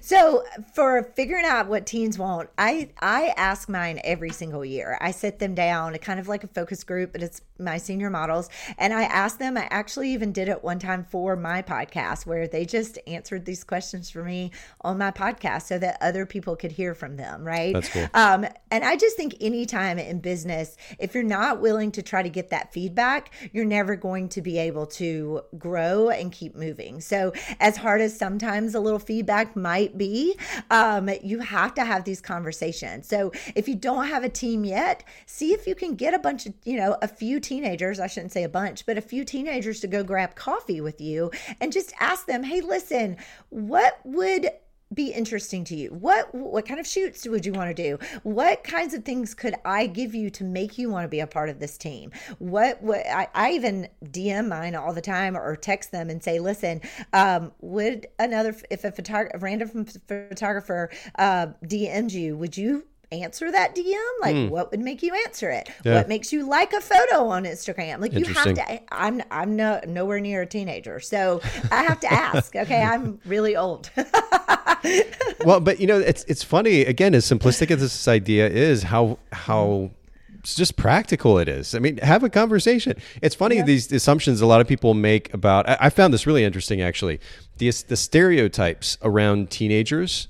So for figuring out what teens want, I I ask mine every single year. I sit them down, kind of like a focus group, but it's my senior models, and I ask them. I actually even did it one time for my podcast where they just answered these questions for me on my podcast so that other people could hear from them. Right.
That's cool.
Um, and I just think anytime in business, if you're not willing to try to get that feedback, you're never going to be able to grow and keep moving. So as hard as sometimes a little feedback might be, um, you have to have these conversations. So if you don't have a team yet, see if you can get a bunch of, you know, a few teenagers, I shouldn't say a bunch, but a few teenagers to go grab coffee with you and just ask them, hey, listen, what would be interesting to you? What what kind of shoots would you want to do? What kinds of things could I give you to make you want to be a part of this team? What what I, I even DM mine all the time or text them and say, listen, um, would another if a photographer, random photographer uh, DM'd you, would you answer that DM? Like, mm. what would make you answer it? Yeah. What makes you like a photo on Instagram? Like, you have to. I'm I'm no nowhere near a teenager, so I have to ask. okay, I'm really old.
well, but you know, it's it's funny. Again, as simplistic as this idea is, how how it's just practical it is. I mean, have a conversation. It's funny yeah. these assumptions a lot of people make about. I, I found this really interesting actually. The the stereotypes around teenagers.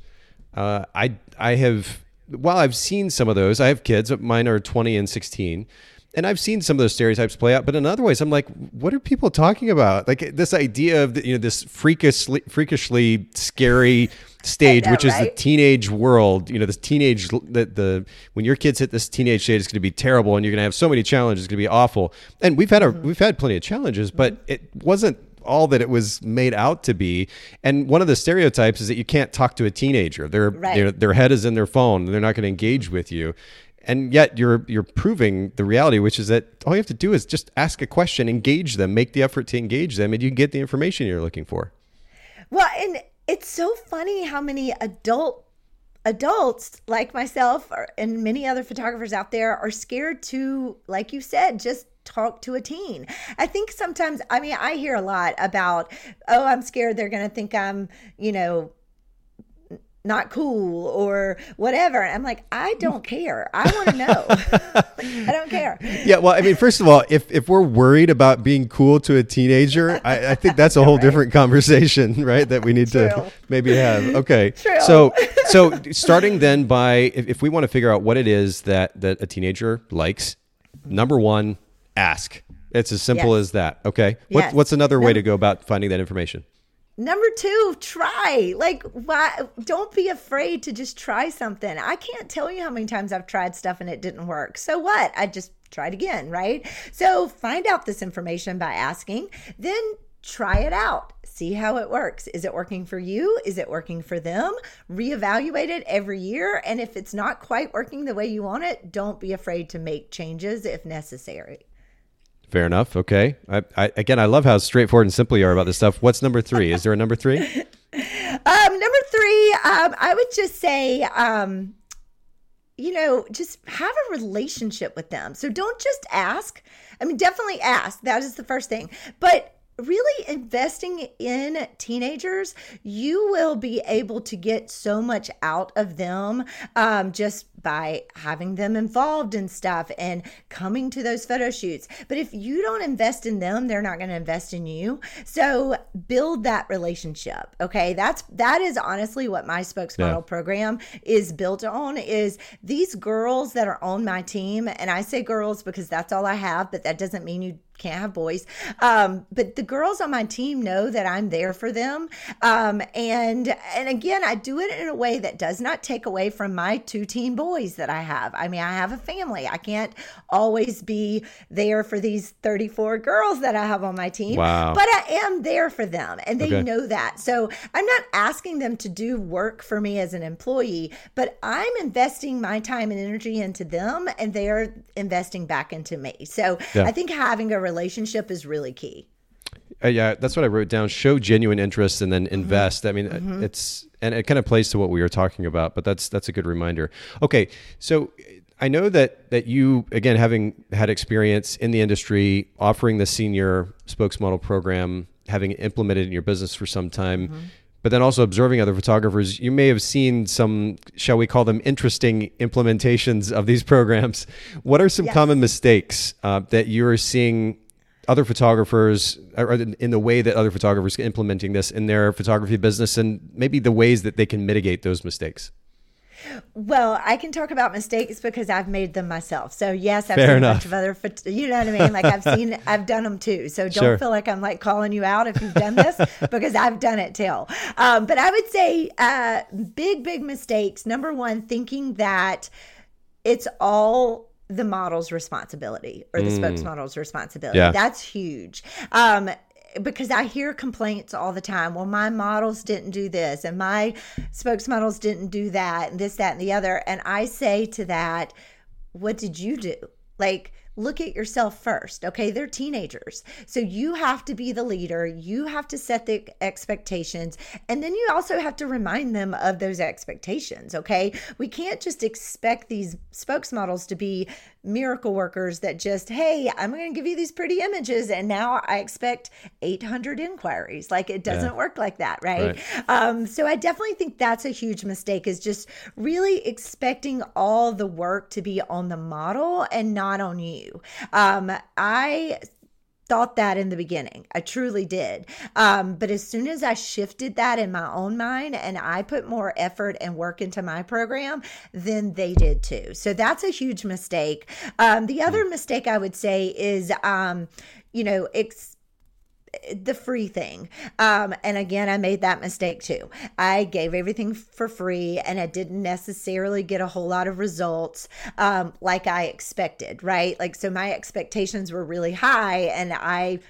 Uh, I I have while I've seen some of those, I have kids. Mine are 20 and 16. And I've seen some of those stereotypes play out, but in other ways, I'm like, what are people talking about? Like this idea of the, you know this freakishly, freakishly scary stage, know, which is right? the teenage world. You know, this teenage the the when your kids hit this teenage stage, it's going to be terrible, and you're going to have so many challenges. It's going to be awful. And we've had a mm-hmm. we've had plenty of challenges, but mm-hmm. it wasn't all that it was made out to be. And one of the stereotypes is that you can't talk to a teenager. Their right. their head is in their phone. They're not going to engage with you. And yet you're you're proving the reality, which is that all you have to do is just ask a question, engage them, make the effort to engage them, and you get the information you're looking for.
Well, and it's so funny how many adult adults like myself and many other photographers out there are scared to like you said just talk to a teen. I think sometimes, I mean, I hear a lot about, oh, I'm scared they're going to think I'm, you know, not cool or whatever. I'm like, I don't care. I want to know. I don't care.
Yeah. Well, I mean, first of all, if, if we're worried about being cool to a teenager, I, I think that's a whole right. different conversation, right? That we need True. to maybe have. Okay. True. So, so starting then by, if, if we want to figure out what it is that, that a teenager likes, number one, ask. It's as simple yes. as that. Okay. What, yes. What's another way to go about finding that information?
Number two, try. Like, why? Don't be afraid to just try something. I can't tell you how many times I've tried stuff and it didn't work. So what? I just tried again, right? So find out this information by asking, then try it out. See how it works. Is it working for you? Is it working for them? Reevaluate it every year. And if it's not quite working the way you want it, don't be afraid to make changes if necessary.
Fair enough. Okay. I, I, again, I love how straightforward and simple you are about this stuff. What's number three? Is there a number three?
um, number three, um, I would just say, um, you know, just have a relationship with them. So don't just ask. I mean, definitely ask. That is the first thing. But really investing in teenagers, you will be able to get so much out of them um, just by having them involved in stuff and coming to those photo shoots. But if you don't invest in them, they're not going to invest in you. So build that relationship. Okay. That's, that is honestly what my spokesmodel yeah. program is built on is these girls that are on my team. And I say girls because that's all I have, but that doesn't mean you can't have boys. Um, but the girls on my team know that I'm there for them. Um, and and again, I do it in a way that does not take away from my two teen boys that I have. I mean, I have a family. I can't always be there for these 34 girls that I have on my team.
Wow.
But I am there for them and they okay. know that. So I'm not asking them to do work for me as an employee, but I'm investing my time and energy into them and they're investing back into me. So yeah. I think having a relationship is really key.
Uh, yeah, that's what I wrote down. Show genuine interest and then mm-hmm. invest. Mm-hmm. I mean, mm-hmm. it's and it kind of plays to what we were talking about, but that's that's a good reminder. Okay, so I know that that you again having had experience in the industry, offering the senior spokesmodel program, having implemented in your business for some time. Mm-hmm but then also observing other photographers, you may have seen some, shall we call them, interesting implementations of these programs. What are some yes. common mistakes uh, that you're seeing other photographers, in the way that other photographers are implementing this in their photography business, and maybe the ways that they can mitigate those mistakes?
Well, I can talk about mistakes because I've made them myself. So yes, I've Fair seen enough. a bunch of other, you know what I mean? Like I've seen, I've done them too. So don't sure. feel like I'm like calling you out if you've done this because I've done it too. Um, but I would say uh, big, big mistakes. Number one, thinking that it's all the model's responsibility or the mm. spokesmodel's responsibility. Yeah. That's huge. Um, because I hear complaints all the time. Well, my models didn't do this, and my spokesmodels didn't do that, and this, that, and the other. And I say to that, what did you do? Like, look at yourself first. Okay. They're teenagers. So you have to be the leader. You have to set the expectations. And then you also have to remind them of those expectations. Okay. We can't just expect these spokesmodels to be miracle workers that just, hey, I'm going to give you these pretty images. And now I expect 800 inquiries. Like it doesn't yeah. work like that. Right? right. Um, so I definitely think that's a huge mistake is just really expecting all the work to be on the model and not on you. Um, I thought that in the beginning. I truly did. Um, but as soon as I shifted that in my own mind and I put more effort and work into my program, then they did too. So that's a huge mistake. Um, the other hmm. mistake I would say is, um, you know, ex- the free thing. Um, and again, I made that mistake too. I gave everything for free and I didn't necessarily get a whole lot of results um, like I expected, right? Like, so my expectations were really high and I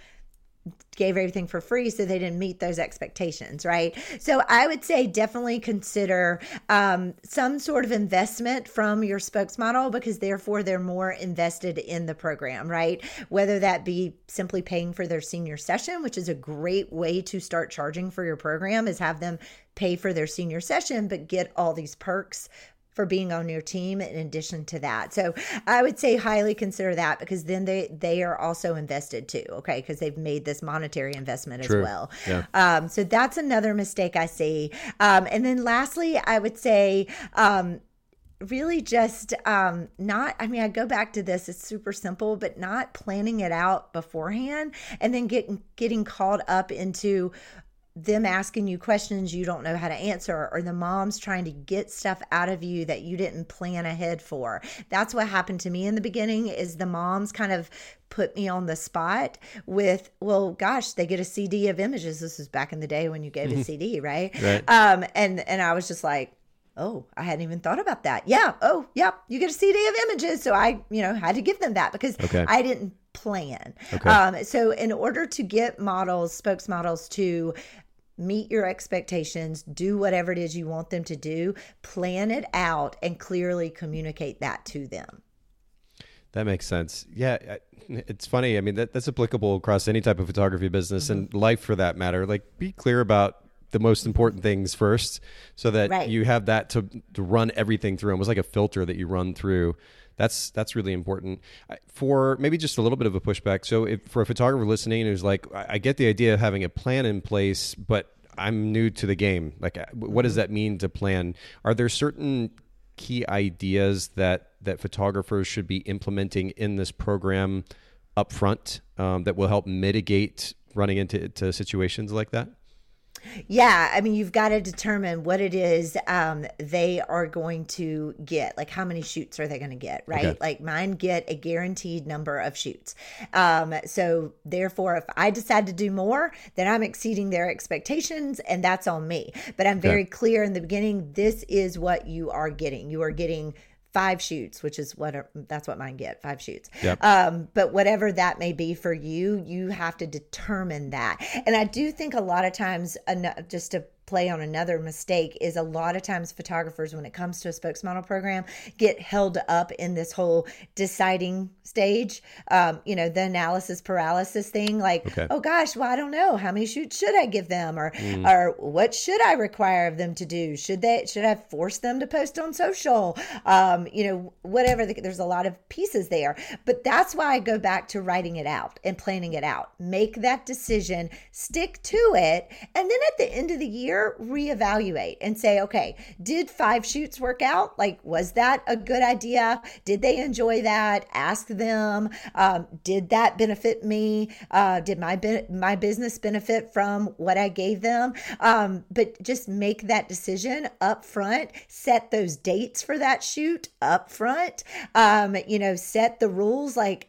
gave everything for free so they didn't meet those expectations right? So i would say definitely consider um, some sort of investment from your spokesmodel because therefore they're more invested in the program right? Whether that be simply paying for their senior session which is a great way to start charging for your program is have them pay for their senior session but get all these perks for being on your team in addition to that. So I would say highly consider that because then they they are also invested too, okay? Because they've made this monetary investment True. as well. Yeah. Um, so that's another mistake I see. Um, and then lastly, I would say um, really just um not i mean i go back to this it's super simple but not planning it out beforehand and then getting getting called up into them asking you questions you don't know how to answer or the mom's trying to get stuff out of you that you didn't plan ahead for that's what happened to me in the beginning is the moms kind of put me on the spot with well gosh they get a cd of images this was back in the day when you gave a mm-hmm. cd right? right um and and i was just like oh i hadn't even thought about that yeah oh yeah you get a cd of images so i you know had to give them that because okay. i didn't plan. Okay. Um, so in order to get models, spokesmodels to meet your expectations, do whatever it is you want them to do, plan it out, and clearly communicate that to them.
That makes sense. Yeah, it's funny. I mean, that, that's applicable across any type of photography business mm-hmm. and life for that matter. Like, be clear about the most important things first so that right. you have that to, to run everything through. Almost like a filter that you run through That's that's really important. For maybe just a little bit of a pushback. So, if for a photographer listening who's like, I get the idea of having a plan in place, but I'm new to the game. Like, uh, what does mm-hmm. that mean to plan? Are there certain key ideas that that photographers should be implementing in this program up front um, that will help mitigate running into situations like that?
Yeah, I mean, you've got to determine what it is um, they are going to get. Like, how many shoots are they going to get, right? Okay. Like, mine get a guaranteed number of shoots. Um, so, therefore, if I decide to do more, then I'm exceeding their expectations, and that's on me. But I'm very okay. clear in the beginning this is what you are getting. You are getting five shoots, which is what that's what mine get five shoots. Yep. Um, but whatever that may be for you, you have to determine that. And I do think a lot of times, just to play on another mistake is a lot of times photographers when it comes to a spokesmodel program get held up in this whole deciding stage um, you know the analysis paralysis thing like okay. oh gosh well i don't know. How many shoots should i give them? Or mm. or what should i require of them to do? Should they should i force them to post on social? Um, you know whatever the, there's a lot of pieces there. But that's why i go back to writing it out and planning it out. Make that decision stick to it and then at the end of the year year, reevaluate and say, okay, did five shoots work out? Like, was that a good idea? Did they enjoy that? Ask them, um, did that benefit me? Uh, did my my business benefit from what I gave them? Um, but just make that decision up front. Set those dates for that shoot up front. Um, you know, set the rules like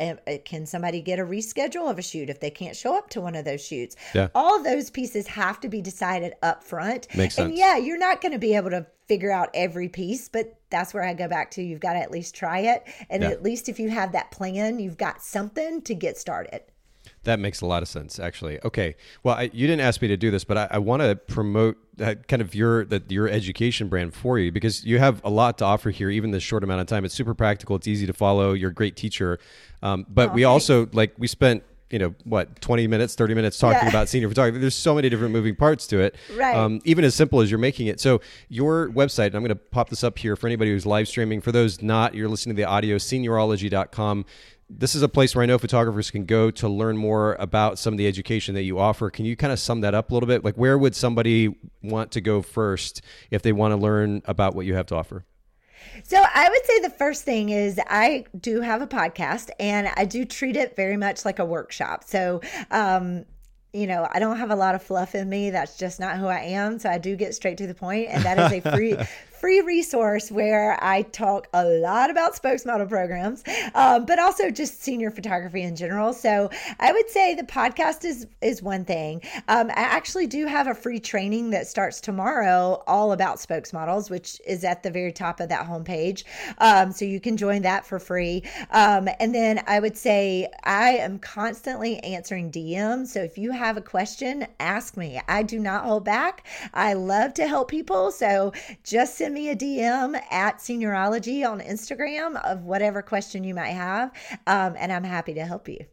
Uh, can somebody get a reschedule of a shoot if they can't show up to one of those shoots yeah. all those pieces have to be decided up front
Makes sense.
and yeah you're not going to be able to figure out every piece but that's where i go back to you've got to at least try it and yeah. at least if you have that plan you've got something to get started
that makes a lot of sense, actually. Okay, well, I, you didn't ask me to do this, but I, I want to promote that kind of your that your education brand for you because you have a lot to offer here, even this short amount of time. It's super practical. It's easy to follow. You're a great teacher, um, but oh, we thanks. also like we spent you know what 20 minutes 30 minutes talking yeah. about senior photography there's so many different moving parts to it
right um,
even as simple as you're making it so your website i'm going to pop this up here for anybody who's live streaming for those not you're listening to the audio seniorologie.com this is a place where I know photographers can go to learn more about some of the education that you offer. Can you kind of sum that up a little bit? Like, where would somebody want to go first if they want to learn about what you have to offer?
So I would say the first thing is I do have a podcast and I do treat it very much like a workshop. So um, you know, I don't have a lot of fluff in me. That's just not who I am. So I do get straight to the point, and that is a free free resource where I talk a lot about spokesmodel programs, um, but also just senior photography in general. So I would say the podcast is is one thing. Um, I actually do have a free training that starts tomorrow, all about spokesmodels, which is at the very top of that homepage. Um, so you can join that for free. Um, and then I would say I am constantly answering DMs. So if you have a question, ask me. I do not hold back. I love to help people. So just send send me a DM at Seniorologie on Instagram of whatever question you might have, um, and I'm happy to help you.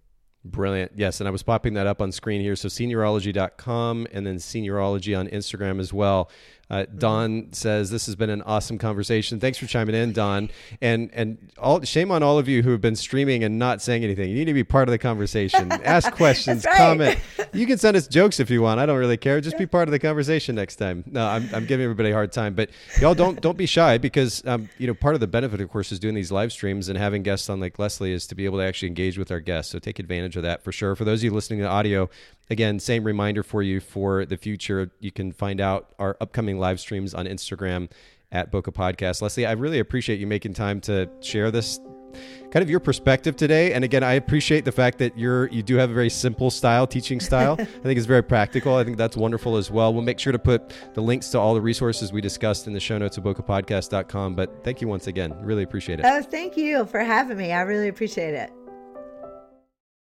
Brilliant. Yes. And I was popping that up on screen here. So seniorologie.com and then seniorologie on Instagram as well. Uh. Dawn says this has been an awesome conversation. Thanks for chiming in, Dawn. And and all shame on all of you who have been streaming and not saying anything. You need to be part of the conversation. Ask questions, right. comment. You can send us jokes if you want. I don't really care. Just be part of the conversation next time. No, I'm, I'm giving everybody a hard time, but y'all don't don't be shy because um, you know part of the benefit, of course, is doing these live streams and having guests on like Leslie is to be able to actually engage with our guests. So take advantage of that for sure. For those of you listening to audio, again, same reminder for you for the future. You can find out our upcoming live streams on Instagram at Bokeh Podcast. Leslie, I really appreciate you making time to share this kind of your perspective today. And again, I appreciate the fact that you're you do have a very simple style, teaching style. I think it's very practical. I think that's wonderful as well. We'll make sure to put the links to all the resources we discussed in the show notes of bokehpodcast.com. But thank you once again. Really appreciate it.
Oh, thank you for having me. I really appreciate it.